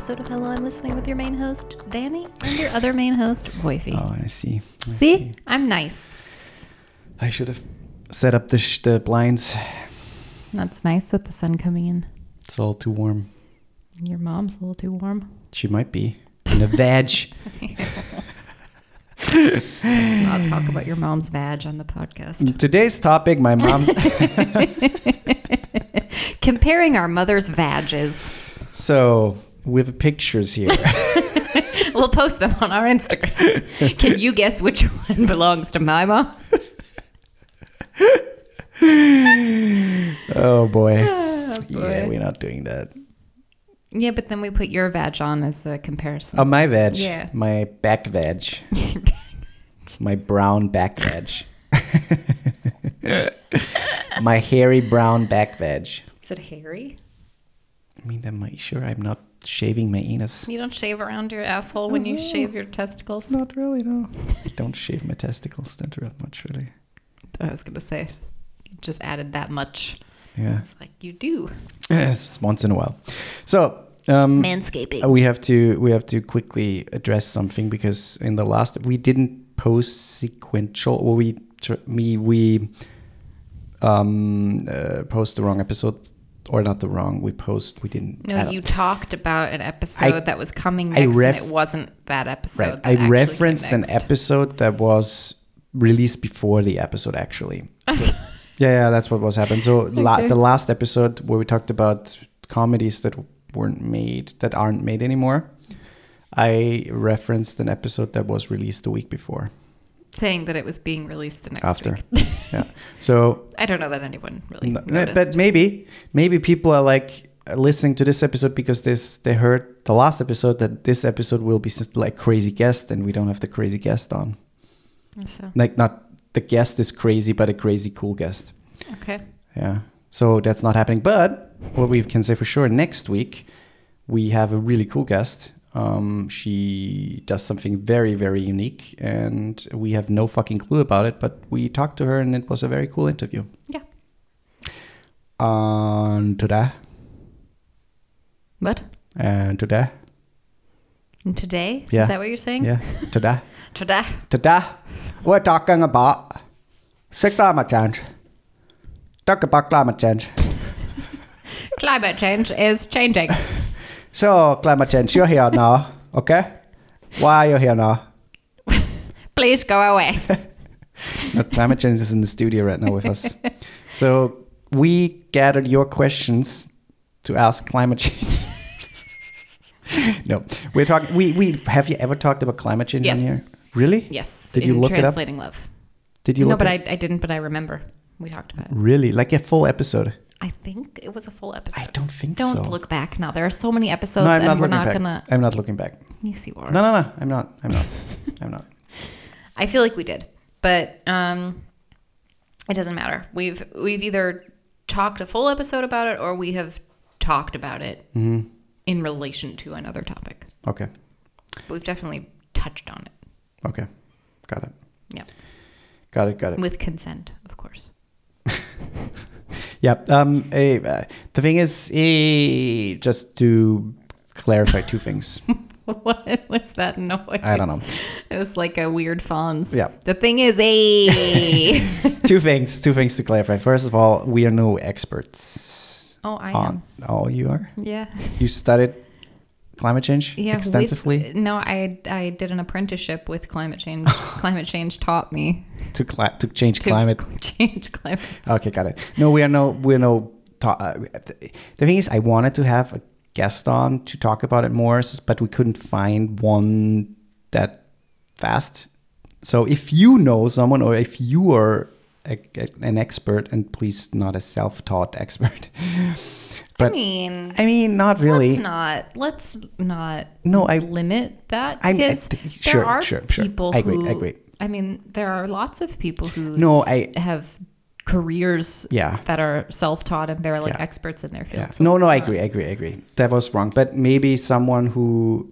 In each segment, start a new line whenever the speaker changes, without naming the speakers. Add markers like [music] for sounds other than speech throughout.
episode of Hello I'm Listening with your main host, Dani, and your other main host, Woifi.
Oh, I see. I
See? I'm nice.
I should have set up the, sh- the blinds.
That's nice with the sun coming in.
It's all too warm.
Your mom's a little too warm.
She might be. In a veg. [laughs]
Let's not talk about your mom's vag on the podcast.
Today's topic, my mom's. [laughs]
Comparing our mother's vages.
so, we have pictures here. [laughs]
We'll post them on our Instagram. [laughs] Can you guess which one belongs to my mom? [laughs]
oh, boy.
Oh,
Yeah, we're not doing that.
Yeah, but then we put your vag on as a comparison.
Oh, my veg.
Yeah.
My back veg. my brown back veg. my hairy brown back veg.
Is it hairy?
I mean, am I sure I'm not shaving my anus?
You don't shave around your asshole when you shave your testicles?
Not really, no. [laughs] I don't shave my testicles that that much, really.
I was gonna say, you just added that much.
Yeah,
It's like you do. [laughs]
It's once in a while. So um,
Manscaping.
we have to we have to quickly address something because in the last we didn't post sequential. Well, we me we um uh, post the wrong episode or not the wrong. We post we didn't.
No, you
up.
talked about an episode
I-
that was coming next,
ref-
and it wasn't that episode.
right.
that
I referenced an episode that was released before the episode actually. [laughs] Yeah, yeah, that's what was happened. So la- the last episode where we talked about comedies that weren't made, that aren't made anymore, I referenced an episode that was released the week before.
Saying that it was being released the next
After.
week. [laughs]
Yeah. So, [laughs]
I don't know that anyone really
n-
noticed.
but maybe, maybe people are like listening to this episode because this they heard the last episode that this episode will be like crazy guest, and we don't have the crazy guest on.
So,
Like not the guest is crazy, but a crazy cool guest.
okay.
Yeah. So that's not happening. But what we can say for sure, next week we have a really cool guest. Um, she does something very, very unique, and we have no fucking clue about it. But we talked to her, and it was a very cool interview.
Yeah.
And today,
What?
and today,
And today?
Yeah.
Is that what you're saying?
yeah, today, [laughs]
Today.
today, we're talking about climate change. Talk about climate change. [laughs]
Climate change is changing. [laughs]
So, climate change, you're here now, okay? Why are you here now? [laughs]
Please go away. [laughs]
No, climate change is in the studio right now with us. So, we gathered your questions to ask climate change. [laughs] no, we're talking. We we have you ever talked about climate change
Yes.
on here? Really?
Yes.
Did you look it up?
Translating Love.
Did you
no,
look
but
it
I, I didn't, but I remember. We talked about it.
Really, like a full episode?
I think it was a full episode.
I don't think so.
Don't look back now. There are so many episodes,
no, I'm
and
not
we're
looking
not
back.
gonna.
I'm not looking back.
Yes, you are.
No, no, no. I'm not. I'm not. [laughs] I'm not.
I feel like we did, but um, it doesn't matter. We've we've either talked a full episode about it, or we have talked about it
Mm-hmm.
in relation to another topic.
Okay.
But we've definitely touched on it.
Okay. Got it.
Yeah,
Got it. Got it.
with consent, of course. [laughs]
Yeah. Um. uh, the thing is, eh, just to clarify two things. [laughs]
what was that noise?
I don't know.
It was like a weird Fonz.
Yeah.
The thing is, a. [laughs]
two things. Two things to clarify. First of all, we are no experts
oh, I
on.
am.
Oh, you are.
Yeah.
You studied climate change
Yeah,
extensively
no, I I did an apprenticeship with climate change. [laughs] climate change taught me
to cli- to change
to
climate. [laughs]
change climate.
Okay, got it. No, we are no. We're no. Ta- uh, the thing is, I wanted to have a guest on to talk about it more, but we couldn't find one that fast. So if you know someone, or if you are a, a- an expert, and please not a self-taught expert, [laughs] but
I mean,
I mean, not really.
let's not let's not
No, I-
limit that because
I th-
there
sure,
are
sure, sure.
people
I agree,
who
I agree.
I mean, there are lots of people who
No, I,
have careers
Yeah.
that are self-taught and they're like
Yeah.
experts in their field.
Yeah.
So
no, no, I agree, I agree, I agree. That was wrong. But maybe someone who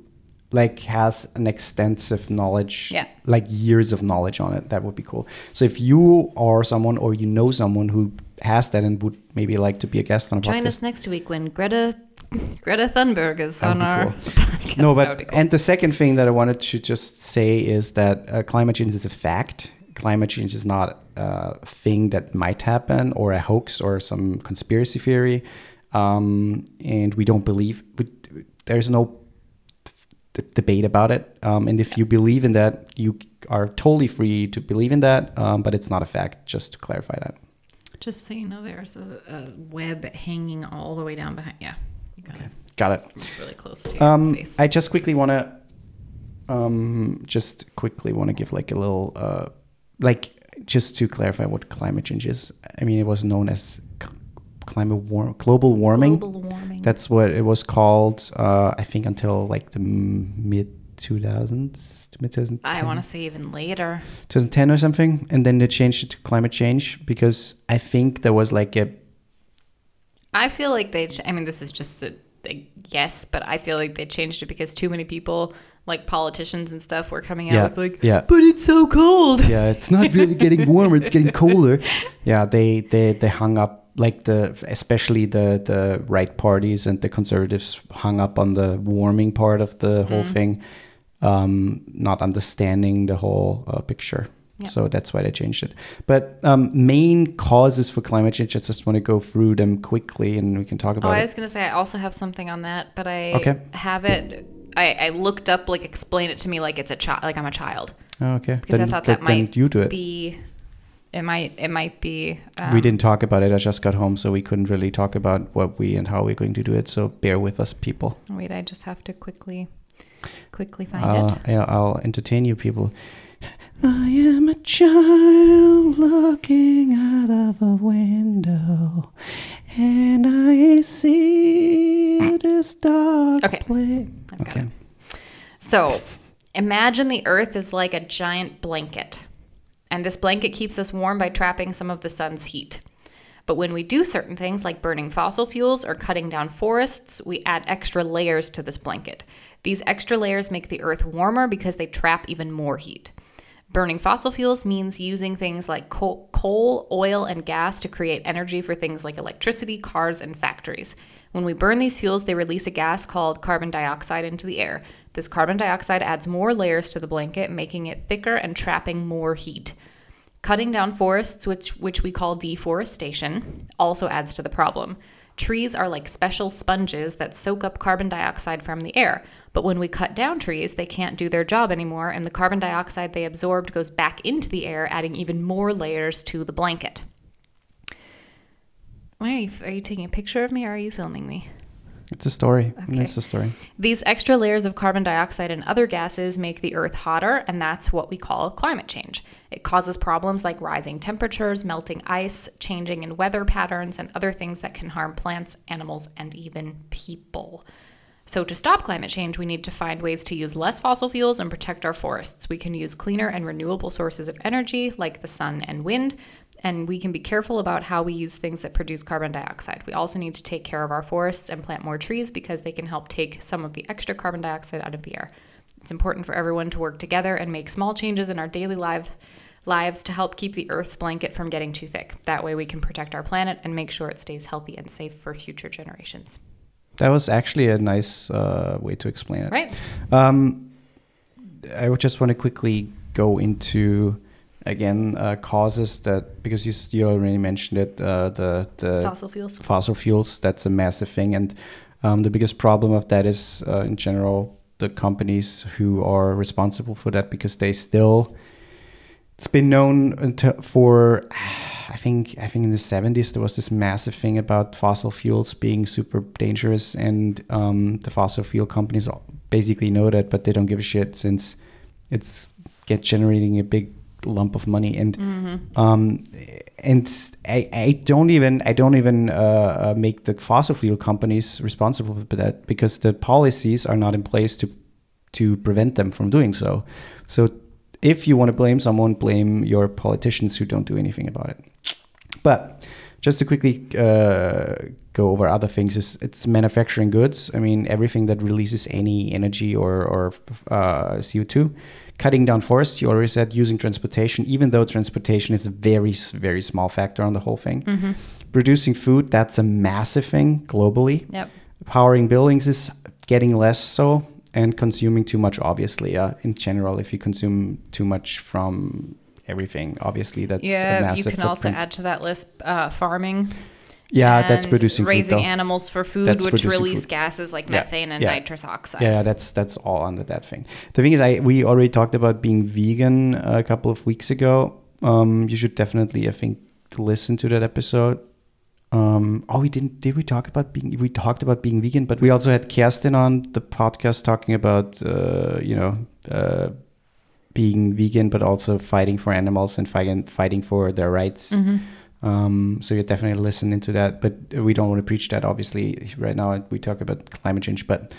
like has an extensive knowledge,
Yeah.
like years of knowledge on it, that would be cool. So if you are someone or you know someone who has that and would maybe like to be a guest on a podcast.
Join
podcast,
us next week when Greta [laughs] Greta Thunberg is
That would
on our.
cool. [laughs]
podcast.
no, but
cool.
and the second thing that I wanted to just say is that uh, climate change is a fact. Climate change is not a thing that might happen or a hoax or some conspiracy theory, um, and we don't believe. We, there's no d- debate about it. Um, and if you believe in that, you are totally free to believe in that. Um, but it's not a fact. Just to clarify that.
Just so you know, there's a, a web hanging all the way down behind. Yeah, you got it.
Got
It's-
it.
It's really close to
Um,
face.
I just quickly want to, um, just quickly want to give like a little, uh, like just to clarify what climate change is. I mean, it was known as climate warm, global warming.
Global warming.
That's what it was called. Uh, I think until like the mid 2000s, mid 2010.
I want to say even later.
2010 or something, and then they changed it to climate change because I think there was like a
I feel like they. I mean, this is just a, a guess, but I feel like they changed it because too many people, like politicians and stuff, were coming out
Yeah,
with like,
yeah.
but it's so cold.
yeah it's not really getting warmer it's getting colder [laughs] yeah they they they hung up like the especially the the right parties and the conservatives hung up on the warming part of the whole mm. thing um not understanding the whole uh, picture so that's why they changed it but um main causes for climate change i just want to go through them quickly and we can talk about
Oh,
I
was gonna say I also have something on that, but I
Okay.
have it. I, I looked up like explain it to me like it's a child, like I'm a child,
oh, okay
because
then,
I thought that
then
might
you do it
be. It might. It might be. Um,
we didn't talk about it i just got home so we couldn't really talk about what we and how we're going to do it so bear with us people
Wait, I just have to quickly, quickly find
Uh,
it.
yeah, I'll entertain you people. I am a child looking out of a window, and I see [coughs] this dark
Okay.
place.
I've got
Okay.
it. So, imagine the Earth is like a giant blanket, and this blanket keeps us warm by trapping some of the sun's heat. But when we do certain things like burning fossil fuels or cutting down forests, we add extra layers to this blanket. These extra layers make the Earth warmer because they trap even more heat. Burning fossil fuels means using things like coal, oil, and gas to create energy for things like electricity, cars, and factories. When we burn these fuels, they release a gas called carbon dioxide into the air. This carbon dioxide adds more layers to the blanket, making it thicker and trapping more heat. Cutting down forests, which, which we call deforestation, also adds to the problem. Trees are like special sponges that soak up carbon dioxide from the air. But when we cut down trees, they can't do their job anymore, and the carbon dioxide they absorbed goes back into the air, adding even more layers to the blanket. Why are you, are you taking a picture of me or are you filming me?
It's a story.
Okay.
It's a story.
These extra layers of carbon dioxide and other gases make the Earth hotter, and that's what we call climate change. It causes problems like rising temperatures, melting ice, changing in weather patterns, and other things that can harm plants, animals, and even people. So, to stop climate change, we need to find ways to use less fossil fuels and protect our forests. We can use cleaner and renewable sources of energy like the sun and wind, and we can be careful about how we use things that produce carbon dioxide. We also need to take care of our forests and plant more trees because they can help take some of the extra carbon dioxide out of the air. It's important for everyone to work together and make small changes in our daily lives to help keep the Earth's blanket from getting too thick. That way, we can protect our planet and make sure it stays healthy and safe for future generations.
That was actually a nice uh, way to explain it.
Right?
Um, I would just want to quickly go into again uh, causes that because you you already mentioned it uh, the the
Fossil fuels.
fossil fuels that's a massive thing and um, the biggest problem of that is uh, in general the companies who are responsible for that because they still it's been known until for I think I think in the 70s there was this massive thing about fossil fuels being super dangerous and um, the fossil fuel companies basically know that but they don't give a shit since it's get generating a big lump of money and um, and I, I don't even I don't even uh, uh, make the fossil fuel companies responsible for that because the policies are not in place to to prevent them from doing so. So if you want to blame someone, blame your politicians who don't do anything about it. But just to quickly uh, go over other things, is it's manufacturing goods. I mean, everything that releases any energy or or uh, CO two. Cutting down forests, you already said using transportation, even though transportation is a very, very small factor on the whole thing.
Mm-hmm.
Producing food, that's a massive thing globally.
Yep.
powering buildings is getting less so, and consuming too much. Obviously, uh, in general, if you consume too much from everything, obviously that's a
Yeah, you
massive
can also add to that list uh, farming.
yeah, that's producing
raising
though.
animals for food,
That's
which release
food.
gases like
Yeah,
methane and
yeah.
nitrous oxide.
Yeah, that's that's all under that thing. The thing is, I we already talked about being vegan a couple of weeks ago. Um, you should definitely, I think, listen to that episode. Um, oh, we didn't. Did we talk about being? We talked about being vegan, but we also had Kirsten on the podcast talking about, uh, you know, uh, being vegan, but also fighting for animals and fighting fighting for their rights.
Mhm.
Um, so you definitely listen into that, but we don't want to preach that. Obviously, right now we talk about climate change, but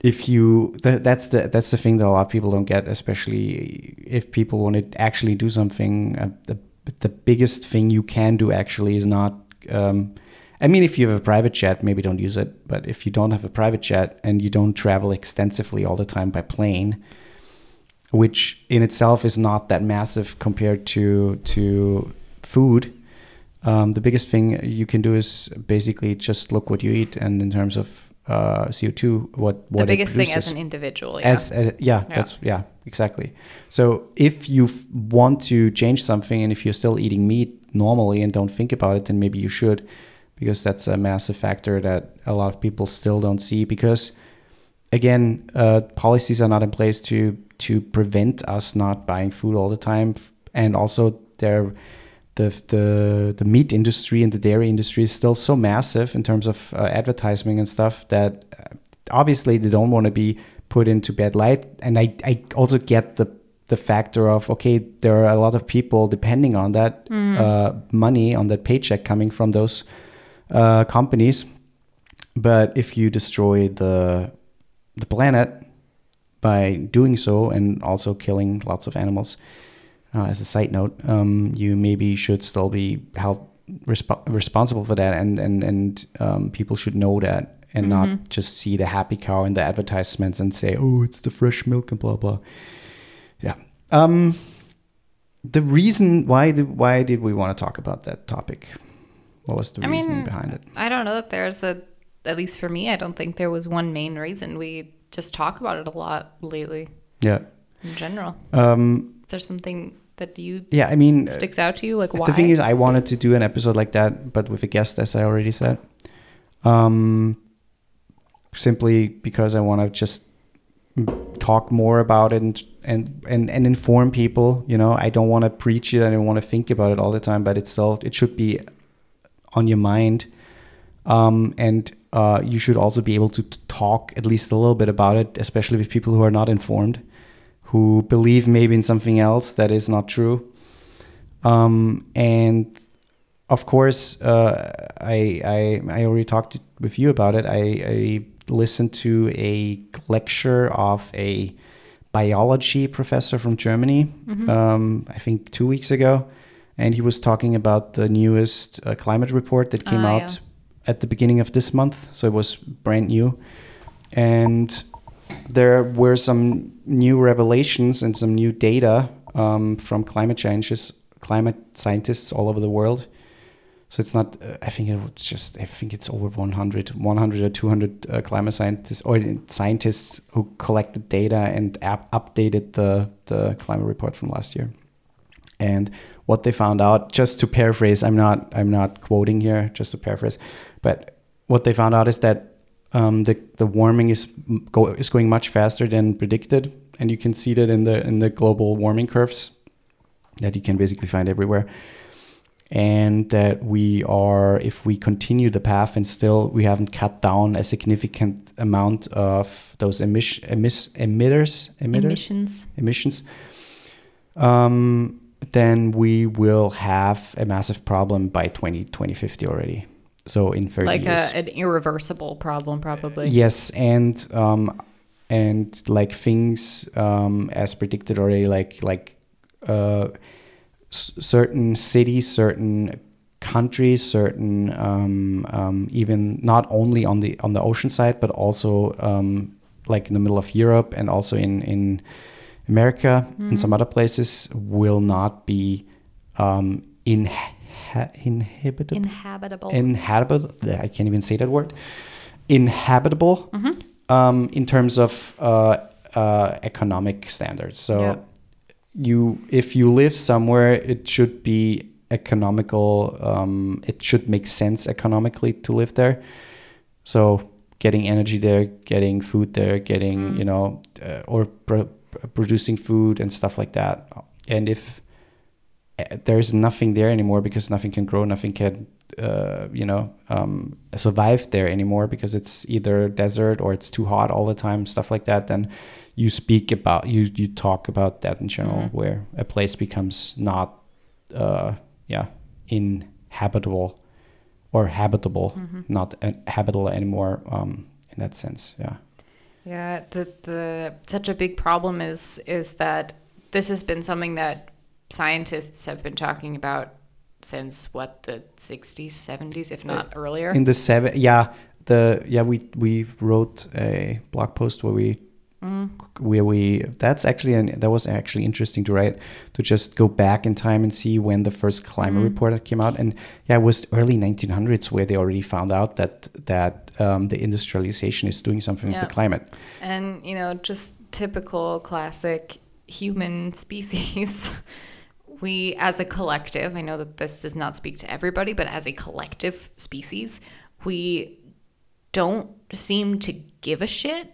if you th- that's the that's the thing that a lot of people don't get, especially if people want to actually do something. Uh, the the biggest thing you can do actually is not. Um, I mean, if you have a private jet, maybe don't use it. But if you don't have a private jet and you don't travel extensively all the time by plane, which in itself is not that massive compared to to food, um, the biggest thing you can do is basically just look what you eat, and in terms of uh, CO two, what what
the biggest thing as an individual. Yeah.
As uh, yeah, that's yeah, exactly. So if you f- want to change something, and if you're still eating meat normally and don't think about it, then maybe you should, because that's a massive factor that a lot of people still don't see. Because again, uh, policies are not in place to to prevent us not buying food all the time, and also there. The, the the meat industry and the dairy industry is still so massive in terms of uh, advertising and stuff that uh, obviously they don't want to be put into bad light. And I, I also get the the factor of okay there are a lot of people depending on that uh, money on that paycheck coming from those uh, companies. But if you destroy the the planet by doing so and also killing lots of animals uh, as a side note um, you maybe should still be held resp- responsible for that and and and um, people should know that and not just see the happy cow in the advertisements and say oh it's the fresh milk and blah blah. Yeah. Um the reason why did why did we want to talk about that topic? What was the
I
reason
mean,
behind it?
I don't know that there's a, at least for me, I don't think there was one main reason. We just talk about it a lot lately.
Yeah.
In general.
um
Is there something that you
yeah i mean
sticks out to you? Like why?
The thing is, I wanted to do an episode like that, but with a guest, as I already said. Um, simply because I want to just talk more about it and and and, and inform people. You know, I don't want to preach it. I don't want to think about it all the time, but it's still it should be on your mind. Um, and uh, you should also be able to talk at least a little bit about it, especially with people who are not informed, who believe maybe in something else that is not true. Um, and of course, uh, I, I I already talked with you about it. I, I listened to a lecture of a biology professor from Germany. Um, I think two weeks ago, and he was talking about the newest uh, climate report that came
Ah,
out
yeah.
at the beginning of this month. So it was brand new, and there were some new revelations and some new data um, from climate changes, climate scientists all over the world. So it's not, uh, I think it's just, I think it's over 100, 100 or 200 uh, climate scientists or scientists who collected data and ap- updated the, the climate report from last year. And what they found out, just to paraphrase, I'm not, I'm not quoting here, just to paraphrase, but what they found out is that um, the the warming is go, is going much faster than predicted, and you can see that in the in the global warming curves that you can basically find everywhere. And that we are, if we continue the path and still we haven't cut down a significant amount of those emission emis, emitters emitters
emissions.
emissions, um, then we will have a massive problem by 20, 2050 already. So in 30
Like
years.
a, an irreversible problem, probably.
Yes, and um, and like things um, as predicted already, like like uh, s- certain cities, certain countries, certain um, um, even not only on the on the ocean side, but also um, like in the middle of Europe and also in in America and some other places will not be um, inha- inhabitable
Inhabitable.
inhabitable. I can't even say that word. inhabitable
Mm-hmm.
um, in terms of uh, uh, economic standards. So
Yeah.
you, if you live somewhere, it should be economical. Um, it should make sense economically to live there. So getting energy there, getting food there, getting
Mm.
you know, uh, or pro- producing food and stuff like that. And if there's nothing there anymore because nothing can grow, nothing can, uh, you know, um, survive there anymore because it's either desert or it's too hot all the time, stuff like that. Then you speak about you you talk about that in general,
Mhm.
where a place becomes not, uh, yeah, inhabitable or habitable,
Mm-hmm.
not uh, habitable anymore. Um, in that sense, yeah.
Yeah, the the such a big problem is is that this has been something that scientists have been talking about since what the 60s, 70s, if not earlier.
in the seven yeah the yeah we we wrote a blog post where we
Mm.
where we that's actually an, that was actually interesting to write to just go back in time and see when the first climate
Mhm.
report came out and yeah it was early 1900s where they already found out that that um, the industrialization is doing something with the climate
And, you know, just typical classic human [laughs] species. We, as a collective, I know that this does not speak to everybody, but as a collective species, we don't seem to give a shit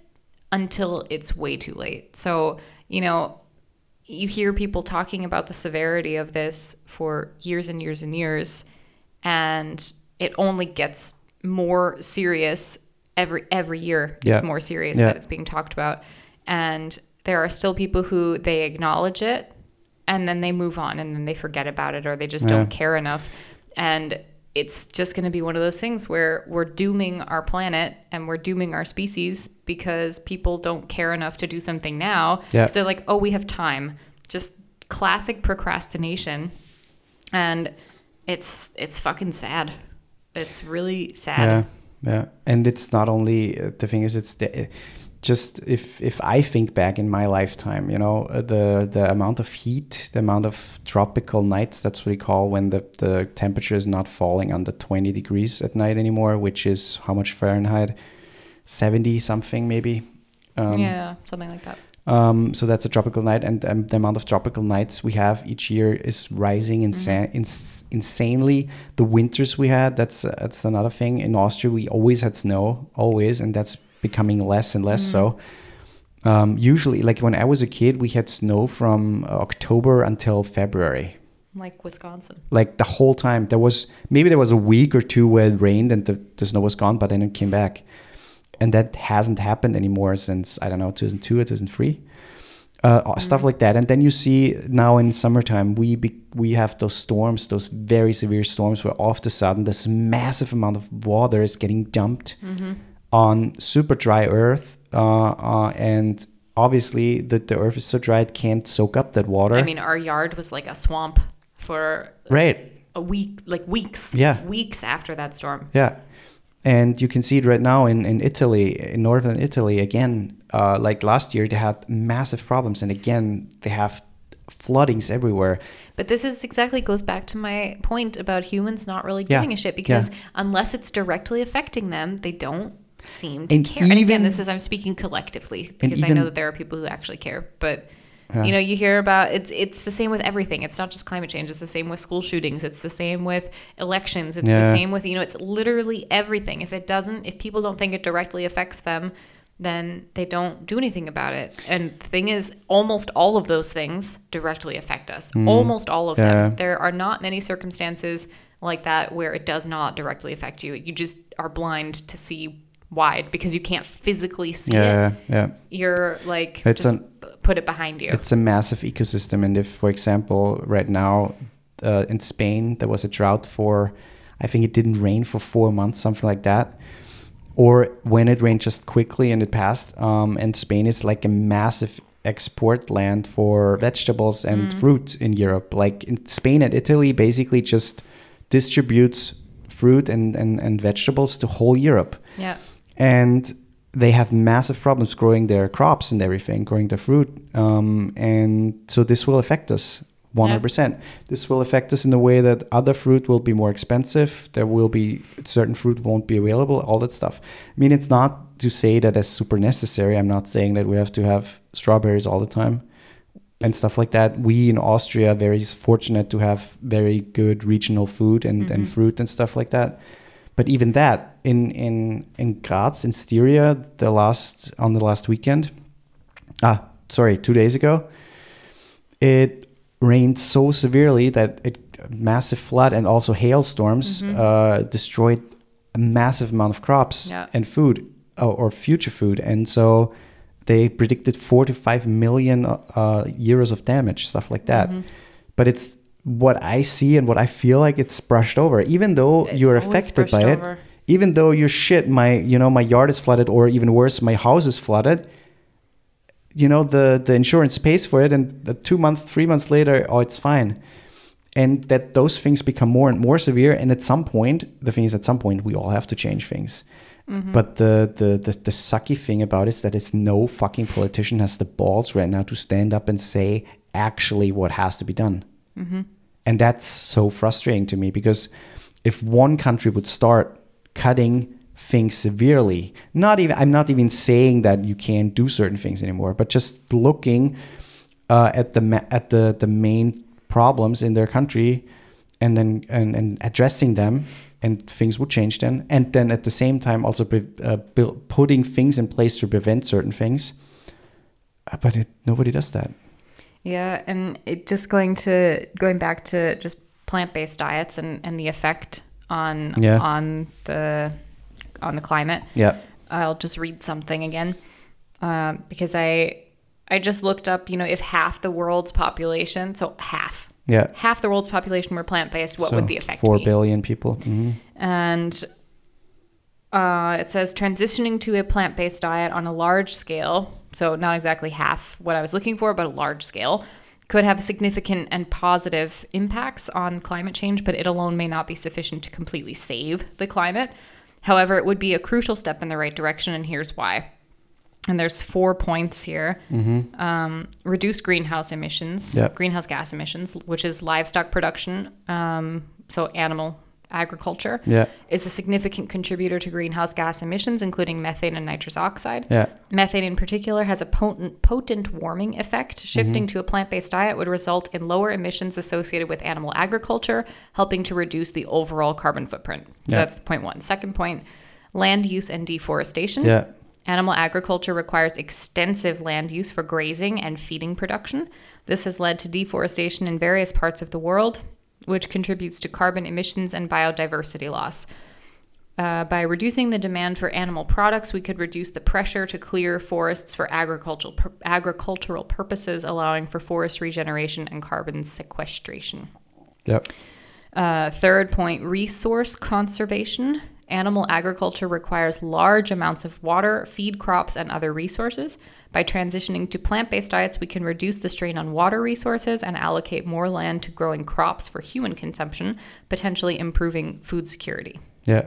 until it's way too late. So, you know, you hear people talking about the severity of this for years and years and years, and it only gets more serious every every year.
Yeah.
It's more serious
Yeah.
that it's being talked about, and there are still people who they acknowledge it, and then they move on, and then they forget about it, or they just
Yeah.
don't care enough, and it's just going to be one of those things where we're dooming our planet and we're dooming our species because people don't care enough to do something now.
Yeah.
So they're like, oh, we have time. Just classic procrastination. And it's it's fucking sad. It's really sad.
Yeah, yeah, and it's not only uh, the thing is it's the, just if if I think back in my lifetime, you know, uh, the the amount of heat, the amount of tropical nights. That's what we call when the the temperature is not falling under twenty degrees at night anymore, which is how much Fahrenheit, seventy something maybe. Um,
yeah, something like that.
um, so that's a tropical night, and um, the amount of tropical nights we have each year is rising insa- ins- insanely. The winters we had, that's uh, that's another thing. In Austria, we always had snow, always, and that's becoming less and less so. Um, usually, like when I was a kid, we had snow from uh, October until February.
Like Wisconsin.
Like the whole time, there was maybe there was a week or two where it rained and the, the snow was gone, but then it came back, and that hasn't happened anymore since I don't know 2002 or 2003 uh, stuff like that. And then you see now in summertime, we be, we have those storms, those very severe storms, where all of a sudden this massive amount of water is getting dumped on super dry Earth, uh, uh, and obviously the, the Earth is so dry it can't soak up that water.
I mean, our yard was like a swamp for
right?
a week, like weeks.
Yeah.
Weeks after that storm.
Yeah. And you can see it right now in, in Italy, in northern Italy, again, uh, like last year, they had massive problems. And again, they have floodings everywhere.
But this is exactly goes back to my point about humans not really
Yeah,
giving a shit
yeah.
because unless it's directly affecting them, they don't seem to
And
care. and again,
even-
this is I'm speaking collectively because I know that there are people who actually care. But
Yeah.
you know, you hear about it's it's the same with everything. It's not just climate change. It's the same with school shootings. It's the same with elections. It's the same with you know, it's literally everything. If it doesn't, if people don't think it directly affects them, then they don't do anything about it. And the thing is, almost all of those things directly affect us. Almost all of
Mm. Yeah.
them. There are not many circumstances like that where it does not directly affect you. You just are blind to see wide because you can't physically see
Yeah,
it.
yeah.
You're like
It's
just
an-
put it behind you.
It's a massive ecosystem. And if, for example, right now uh, in Spain, there was a drought for, I think it didn't rain for four months, something like that. Or when it rained just quickly and it passed. Um, and Spain is like a massive export land for vegetables and fruit in Europe. Like in Spain and Italy basically just distributes fruit and, and, and vegetables to whole Europe
yeah.
And they have massive problems growing their crops and everything, growing their fruit, um, and so this will affect us 100%. This will affect us in the way that other fruit will be more expensive. There will be certain fruit won't be available, all that stuff. I mean, it's not to say that it's super necessary. I'm not saying that we have to have strawberries all the time and stuff like that. We in Austria are very fortunate to have very good regional food and, and fruit and stuff like that. But even that in in in Graz in Styria the last on the last weekend, ah sorry two days ago, it rained so severely that it massive flood and also hailstorms uh, destroyed a massive amount of crops
Yeah.
and food or, or future food, and so they predicted four to five million uh, euros of damage, stuff like that.
Mm-hmm.
But it's what I see and what I feel like it's brushed over, even though
It's
you're affected by
brushed
it.
over.
Even though your shit, my you know my yard is flooded, or even worse, my house is flooded. You know the the insurance pays for it, and the two months, three months later, oh, it's fine. And that those things become more and more severe, and at some point, the thing is, at some point, we all have to change things.
Mm-hmm.
But the, the the the sucky thing about it is that it's no fucking politician has the balls right now to stand up and say actually what has to be done.
Mm-hmm.
And that's so frustrating to me because if one country would start cutting things severely, not even I'm not even saying that you can't do certain things anymore, but just looking uh, at the at the the main problems in their country and then and, and addressing them and things would change then. And then at the same time also uh, build, putting things in place to prevent certain things. Uh, but it, nobody does that
Yeah, and it just going to going back to just plant-based diets and, and the effect on
Yeah.
on the on the climate.
yeah
I'll just read something again um, because I I just looked up. You know, if half the world's population, so half
yeah
half the world's population were plant-based, what
So,
would the effect
four
be?
billion people Mhm.
And uh, it says transitioning to a plant based diet on a large scale, so not exactly half what I was looking for, but a large scale, could have significant and positive impacts on climate change, but it alone may not be sufficient to completely save the climate. However, it would be a crucial step in the right direction, and here's why. And there's four points here. Um, reduce greenhouse emissions,
Yep.
greenhouse gas emissions, which is livestock production, um, so animal agriculture
yeah
is a significant contributor to greenhouse gas emissions, including methane and nitrous oxide.
yeah
Methane, in particular, has a potent, potent warming effect. Mm-hmm. Shifting to a plant based diet would result in lower emissions associated with animal agriculture, helping to reduce the overall carbon footprint. So
Yeah.
that's point one. Second point land use and deforestation.
yeah
Animal agriculture requires extensive land use for grazing and feeding production. This has led to deforestation in various parts of the world, which contributes to carbon emissions and biodiversity loss. Uh, by reducing the demand for animal products, we could reduce the pressure to clear forests for agricultural pur- agricultural purposes, allowing for forest regeneration and carbon sequestration.
Yep.
Uh, third point resource conservation. Animal agriculture requires large amounts of water, feed crops, and other resources. By transitioning to plant based diets, we can reduce the strain on water resources and allocate more land to growing crops for human consumption, potentially improving food security.
Yeah.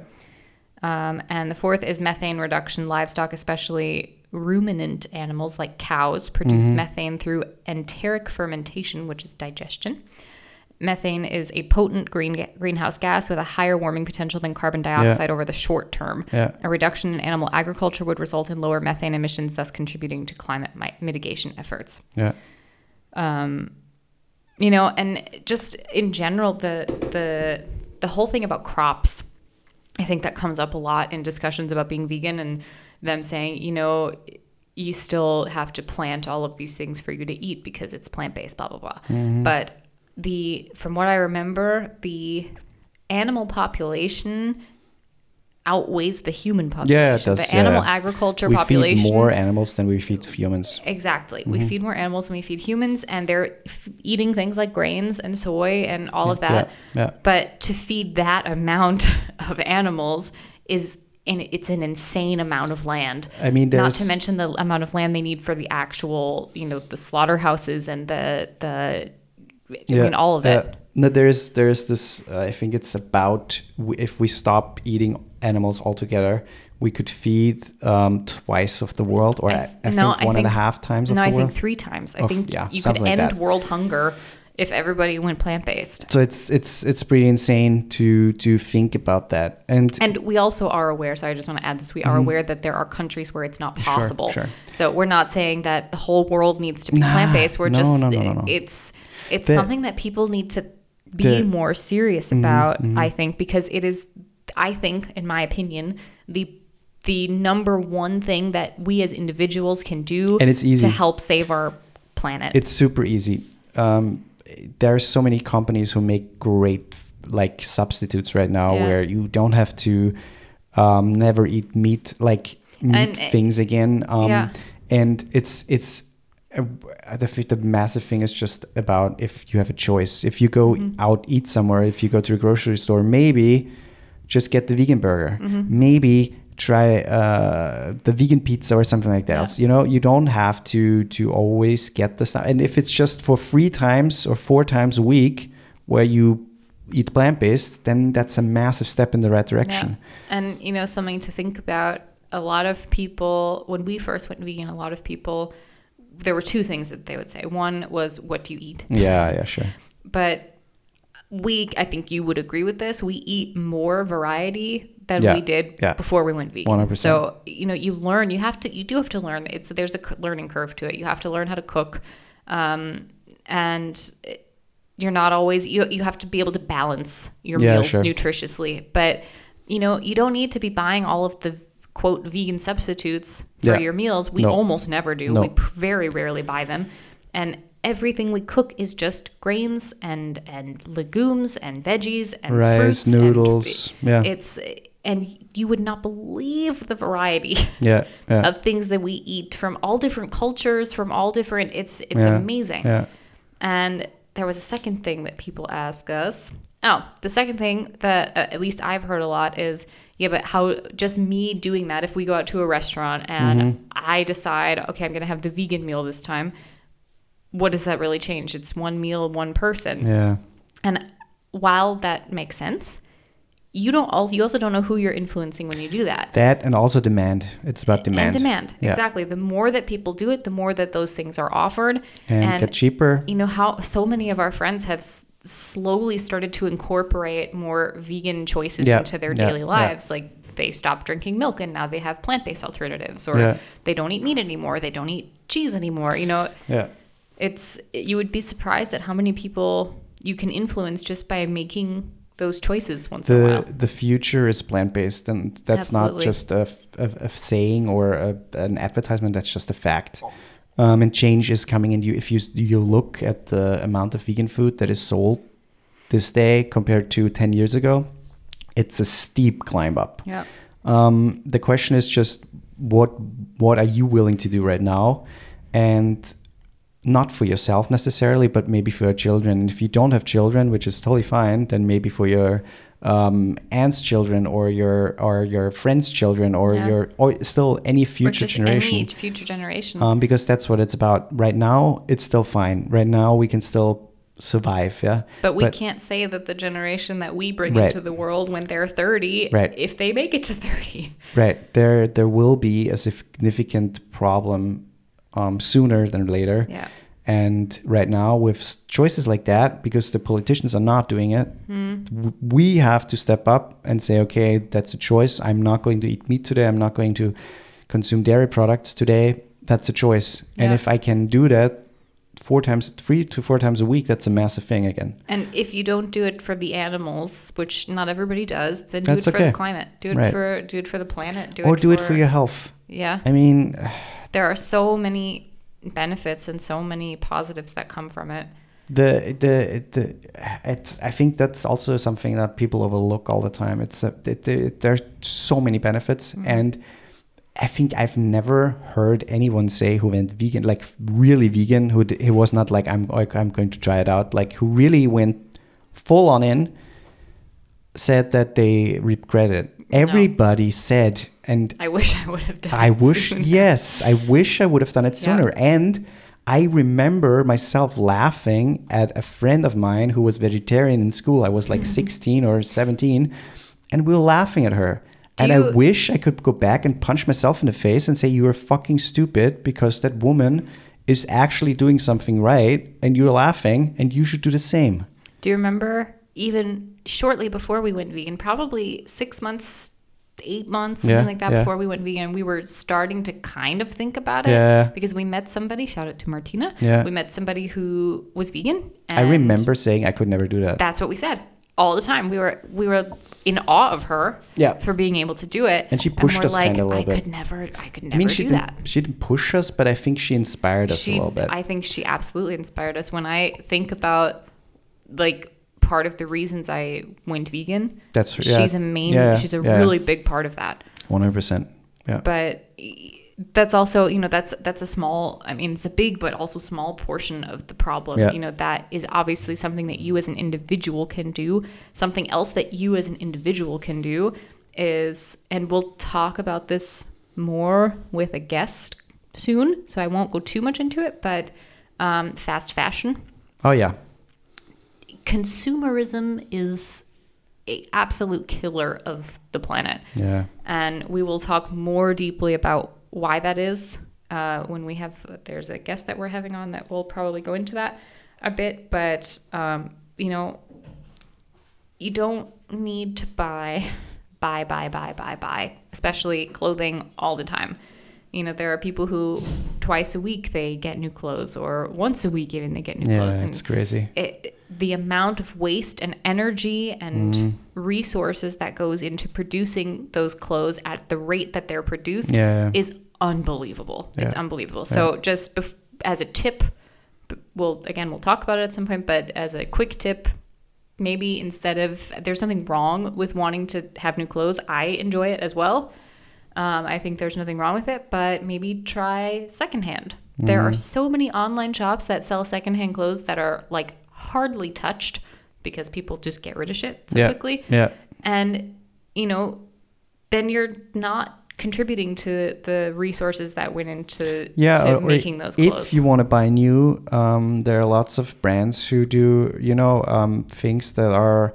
Um, and the fourth is methane reduction. Livestock, especially ruminant animals like cows, produce methane through enteric fermentation, which is digestion. Methane is a potent green greenhouse gas with a higher warming potential than carbon dioxide over the short term.
Yeah.
A reduction in animal agriculture would result in lower methane emissions, thus contributing to climate mi- mitigation efforts
Yeah.
Um, you know and just in general the the the whole thing about crops i think that comes up a lot in discussions about being vegan and them saying you know you still have to plant all of these things for you to eat because it's plant-based blah blah blah but the from what i remember the animal population outweighs the human population
Yeah, it does.
the animal
yeah.
agriculture
we
population
feed more animals than we feed humans.
Exactly. We mm-hmm. feed more animals than we feed humans, and they're f- eating things like grains and soy and all of that.
Yeah.
But to feed that amount [laughs] of animals is, and it's an insane amount of land.
I mean,
not to mention the amount of land they need for the actual, you know, the slaughterhouses and the the, I mean, all of it.
yeah. No, there's there's this. Uh, I think it's about w- if we stop eating animals altogether, we could feed um, twice of the world, or I, I
no,
think one and a half times of
no,
the
I
world.
No, I think three times. I
Of-
think
yeah,
you could
like
end
that.
world hunger if everybody went plant based.
So it's it's it's pretty insane to to think about that. And
And we also are aware, so I just want to add this, we are aware that there are countries where it's not possible.
Mm-hmm. sure.
So we're not saying that the whole world needs to be
Nah,
plant based. We're
no,
just
no, no,
it's it's
The-
something that people need to be
The- Mm-hmm,
more serious about, I think, because it is I think, in my opinion, the the number one thing that we as individuals can do
And it's easy.
to help save our planet.
it's super easy. Um, there are so many companies who make great like substitutes right now
Yeah.
where you don't have to um, never eat meat like meat
And, uh,
things again. Um,
yeah.
And it's it's uh, the the massive thing is just about if you have a choice. If you go
Mm-hmm.
out eat somewhere, if you go to a grocery store, maybe just get the vegan burger.
Mm-hmm.
Maybe try uh, the vegan pizza or something like that.
Yeah.
else. You know, you don't have to to always get the stuff. And if it's just for three times or four times a week where you eat plant based, then that's a massive step in the right direction.
Yeah. And you know, something to think about. A lot of people, when we first went vegan, a lot of people, there were two things that they would say. One was, "What do you eat?"
Yeah, yeah, sure.
But we, I think you would agree with this. We eat more variety than
Yeah,
we did
yeah.
before we went vegan.
100%.
So you know, you learn. You have to. You do have to learn. It's there's a learning curve to it. You have to learn how to cook, um, and you're not always. You you have to be able to balance your
Yeah,
meals
sure.
nutritiously. But you know, you don't need to be buying all of the quote vegan substitutes for your meals. We
No.
almost never do.
No.
We very rarely buy them, and everything we cook is just grains and and legumes and veggies and
Rice,
fruits and-
noodles, yeah.
it's and you would not believe the variety [laughs]
Yeah, yeah.
of things that we eat from all different cultures, from all different. It's it's
Yeah,
amazing.
Yeah.
And there was a second thing that people ask us. Oh, the second thing that uh, at least I've heard a lot is, yeah, but how just me doing that, if we go out to a restaurant and
Mm-hmm.
I decide, okay, I'm going to have the vegan meal this time, what does that really change? It's one meal, one person.
Yeah.
And while that makes sense, you don't also you also don't know who you're influencing when you do that.
That and also demand. It's about demand.
And demand.
Yeah.
Exactly. The more that people do it, the more that those things are offered.
And, get cheaper.
you know how so many of our friends have s- slowly started to incorporate more vegan choices
Yeah,
into their
yeah,
daily lives like they stopped drinking milk and now they have plant-based alternatives or they don't eat meat anymore they don't eat cheese anymore you know
Yeah.
it's you would be surprised at how many people you can influence just by making those choices once in a
The
while
the future is plant based, and that's
Absolutely.
not just a a saying or a, an advertisement. That's just a fact. Um, and change is coming. And you, if you you look at the amount of vegan food that is sold this day compared to ten years ago, it's a steep climb up.
yeah
Um, the question is just what what are you willing to do right now, and not for yourself necessarily, but maybe for your children. And if you don't have children, which is totally fine, then maybe for your um, aunt's children or your or your friends' children or
Yeah.
your or still any future generation.
any future generation
Um, because that's what it's about. Right now, it's still fine. Right now, we can still survive. Yeah,
But we can't say that the generation that we bring
Right.
into the world when they're 30,
Right.
if they make it to 30.
Right. There there will be a significant problem um, sooner than later.
Yeah.
And right now, with choices like that, because the politicians are not doing it, w- we have to step up and say, okay, that's a choice. I'm not going to eat meat today. I'm not going to consume dairy products today. That's a choice. And if I can do that four times, three to four times a week, that's a massive thing again.
And if you don't do it for the animals, which not everybody does, then do
That's
it for
okay.
the climate. Do it
Right.
for do it for the planet. Do
or
it
do it for your health.
Yeah.
I mean,
There are so many benefits and so many positives that come from it.
the the the it's i think that's also something that people overlook all the time it's a, it, it, there's so many benefits
Mm-hmm.
and i think i've never heard anyone say who went vegan like really vegan who who was not like i'm like, i'm going to try it out like who really went full on in said that they regret it everybody said and
I wish I would have done
I
it
wish,
sooner.
yes, I wish I would have done it
Yeah.
sooner. And I remember myself laughing at a friend of mine who was vegetarian in school. I was like [laughs] 16 or 17, and we were laughing at her.
Do
and I wish I could go back and punch myself in the face and say, You are fucking stupid because that woman is actually doing something right and you're laughing and you should do the same.
Do you remember even shortly before we went vegan, probably six months, eight months, something
Yeah,
like that
yeah.
before we went vegan, we were starting to kind of think about it
Yeah.
because we met somebody, shout out to Martina.
Yeah.
We met somebody who was vegan.
I remember saying I could never do that.
That's what we said all the time. We were we were in awe of her
Yeah.
for being able to do it.
And she pushed
we're
us
like,
kinda a little
I
bit.
I could never I could never
I mean, she
do
didn't,
that.
she didn't push us, but I think she inspired us
she,
a little bit.
I think she absolutely inspired us. When I think about like part of the reasons I went vegan,
That's yeah,
she's a main.
yeah,
she's a
yeah.
really big part of that.
one hundred percent. Yeah,
But that's also you know that's that's a small. I mean, it's a big but also small portion of the problem.
Yeah.
You know that is obviously something that you as an individual can do. Something else that you as an individual can do is, and we'll talk about this more with a guest soon. So I won't go too much into it, but um, fast fashion
Oh yeah,
consumerism is a absolute killer of the planet
yeah.
and we will talk more deeply about why that is uh, when we have there's a guest that we're having on that will probably go into that a bit but um, you know you don't need to buy [laughs] buy buy buy buy buy especially clothing all the time you know there are people who twice a week they get new clothes or once a week even they get new
Yeah,
clothes Yeah,
it's crazy.
it, the amount of waste and energy and
Mm-hmm.
resources that goes into producing those clothes at the rate that they're produced
Yeah.
is unbelievable. It's
Yeah.
unbelievable. So just bef- as a tip, we'll again we'll talk about it at some point, but as a quick tip, maybe instead of there's something wrong with wanting to have new clothes. I enjoy it as well. Um, I think there's nothing wrong with it, but maybe try secondhand. There
Mm-hmm.
are so many online shops that sell secondhand clothes that are like hardly touched because people just get rid of shit so
yeah,
quickly.
yeah,
And, you know, then you're not contributing to the resources that went into
yeah.
to
or- or
making those clothes.
If you want to buy new, um, there are lots of brands who do, you know, um, things that are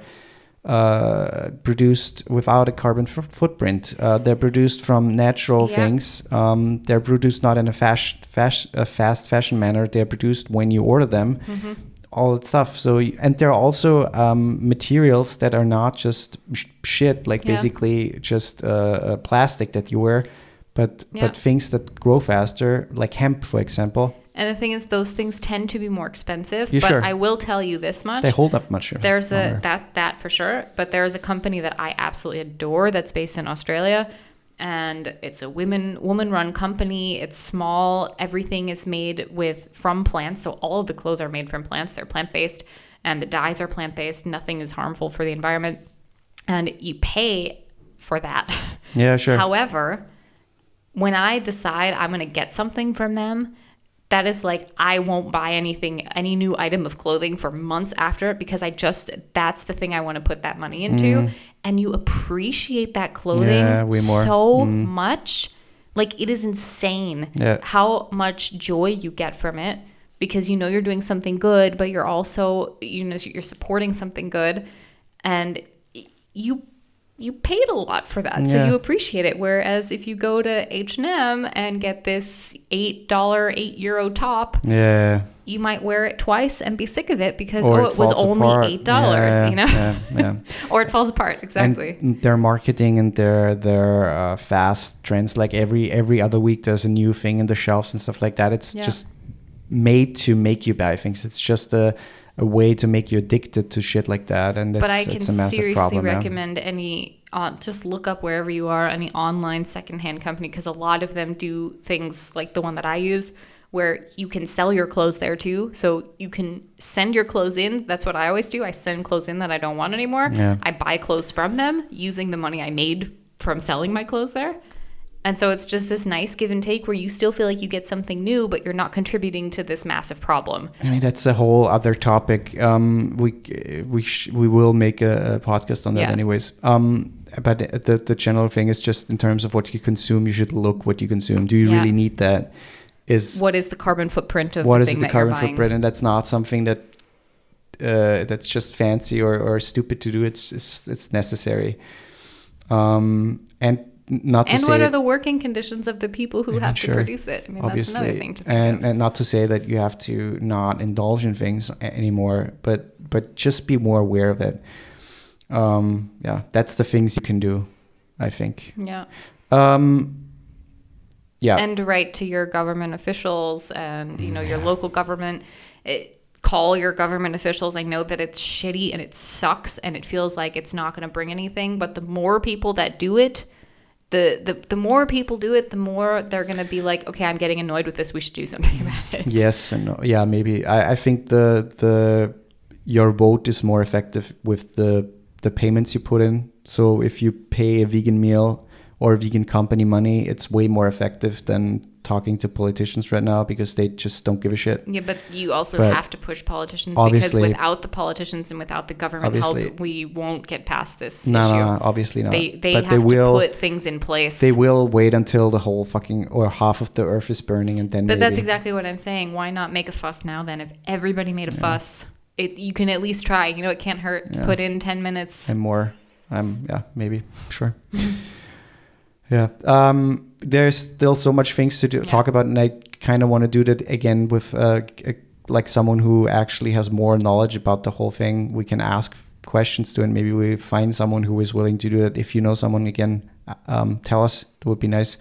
uh, produced without a carbon footprint. Uh, they're produced from natural
Yeah.
things. Um, they're produced not in a fast, fast, a fast fashion manner. They're produced when you order them.
Mm-hmm.
All that stuff. So, and there are also um, materials that are not just sh- shit, like
Yeah.
basically just uh, uh, plastic that you wear, but
Yeah.
but things that grow faster, like hemp, for example.
and the thing is, those things tend to be more expensive.
Yeah,
but
sure.
I will tell you this much.
They hold up much.
There's a that that for sure, but there is a company that I absolutely adore that's based in Australia, and it's a women woman run company. It's small. Everything is made with from plants, so all of the clothes are made from plants. They're plant based, and the dyes are plant based. Nothing is harmful for the environment, and you pay for that.
Yeah, sure.
However, when I decide I'm going to get something from them, that is like I won't buy anything, any new item of clothing for months after it because I just that's the thing I want to put that money into. And you appreciate that clothing
Mm. Yeah, more. Mm.
so much. Like it is insane
Yeah.
how much joy you get from it because you know you're doing something good, but you're also you know you're supporting something good, and you you paid a lot for that, so you appreciate it. Whereas if you go to H and get this eight dollar, eight euro top,
yeah.
you might wear it twice and be sick of it because
Or
oh,
it
it was only
apart.
eight dollars,
Yeah,
you know,
Yeah, yeah. [laughs]
or it falls apart exactly.
And their marketing and their their uh, fast trends, like every every other week, there's a new thing in the shelves and stuff like that. It's
Yeah.
just made to make you buy things. It's just a, a way to make you addicted to shit like that, and it's,
but I can
it's a massive
seriously
problem. yeah.
recommend any. Uh, just look up wherever you are any online secondhand company because a lot of them do things like the one that I use where you can sell your clothes there too. So you can send your clothes in. That's what I always do. I send clothes in that I don't want anymore.
Yeah.
I buy clothes from them using the money I made from selling my clothes there. And so it's just this nice give and take where you still feel like you get something new, but you're not contributing to this massive problem.
I mean, that's a whole other topic. Um, we we sh- we will make a, a podcast on that,
Yeah.
anyways. Um, but the the general thing is just in terms of what you consume, you should look what you consume. Do you
Yeah.
really need that? Is
What is the carbon footprint of
what is the carbon footprint? And that's not something that uh, that's just fancy or, or stupid to do. It's it's, it's necessary. Um, and not to
and what are the working conditions of the people who have
sure.
to produce it? I mean,
obviously
that's another thing to think
and
of.
and not to say that you have to not indulge in things anymore but but just be more aware of it um yeah that's the things you can do i think
yeah.
um yeah
and write to your government officials and you know your local government it, call your government officials i know that it's shitty and it sucks and it feels like it's not going to bring anything but the more people that do it the, the the more people do it the more they're going to be like okay i'm getting annoyed with this we should do something [laughs] about it
yes and no. yeah maybe I, I think the the your vote is more effective with the the payments you put in so if you pay a vegan meal or vegan company money it's way more effective than talking to politicians right now because they just don't give a shit
yeah but you also
But
have to push politicians
obviously-
because without the politicians and without the government help we won't get past this
no,
issue
no, no obviously not
they they
but
have
they will
to put things in place
they will wait until the whole fucking or half of the earth is burning and then
But
maybe.
that's exactly what I'm saying. Why not make a fuss now then? If everybody made a fuss, it you can at least try. You know, it can't hurt.
Yeah.
Put in 10 minutes.
and more. Um, yeah, maybe sure. [laughs] yeah. Um, there's still so much things to do,
Yeah.
talk about, and I kind of want to do that again with uh, like someone who actually has more knowledge about the whole thing. We can ask questions to, and maybe we find someone who is willing to do that. If you know someone, again, uh, um, tell us. It would be nice.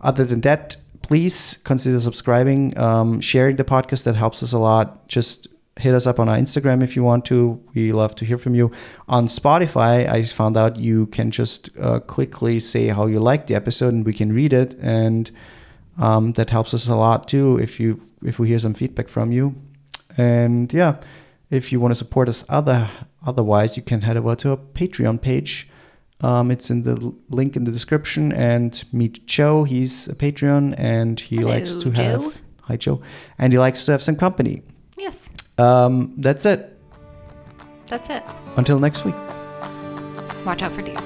Other than that, please consider subscribing, um, sharing the podcast. That helps us a lot. Just hit us up on our Instagram if you want to. We love to hear from you. On Spotify, I found out you can just uh, quickly say how you like the episode, and we can read it, and um, that helps us a lot too. If you if we hear some feedback from you, and yeah, if you want to support us other otherwise, you can head over to our Patreon page. Um, it's in the link in the description. And meet Joe. He's a Patreon, and he
Hello,
likes to
Joe.
have hi Joe, and he likes to have some company. Um, that's it.
that's it.
Until next week.
Watch out for deer.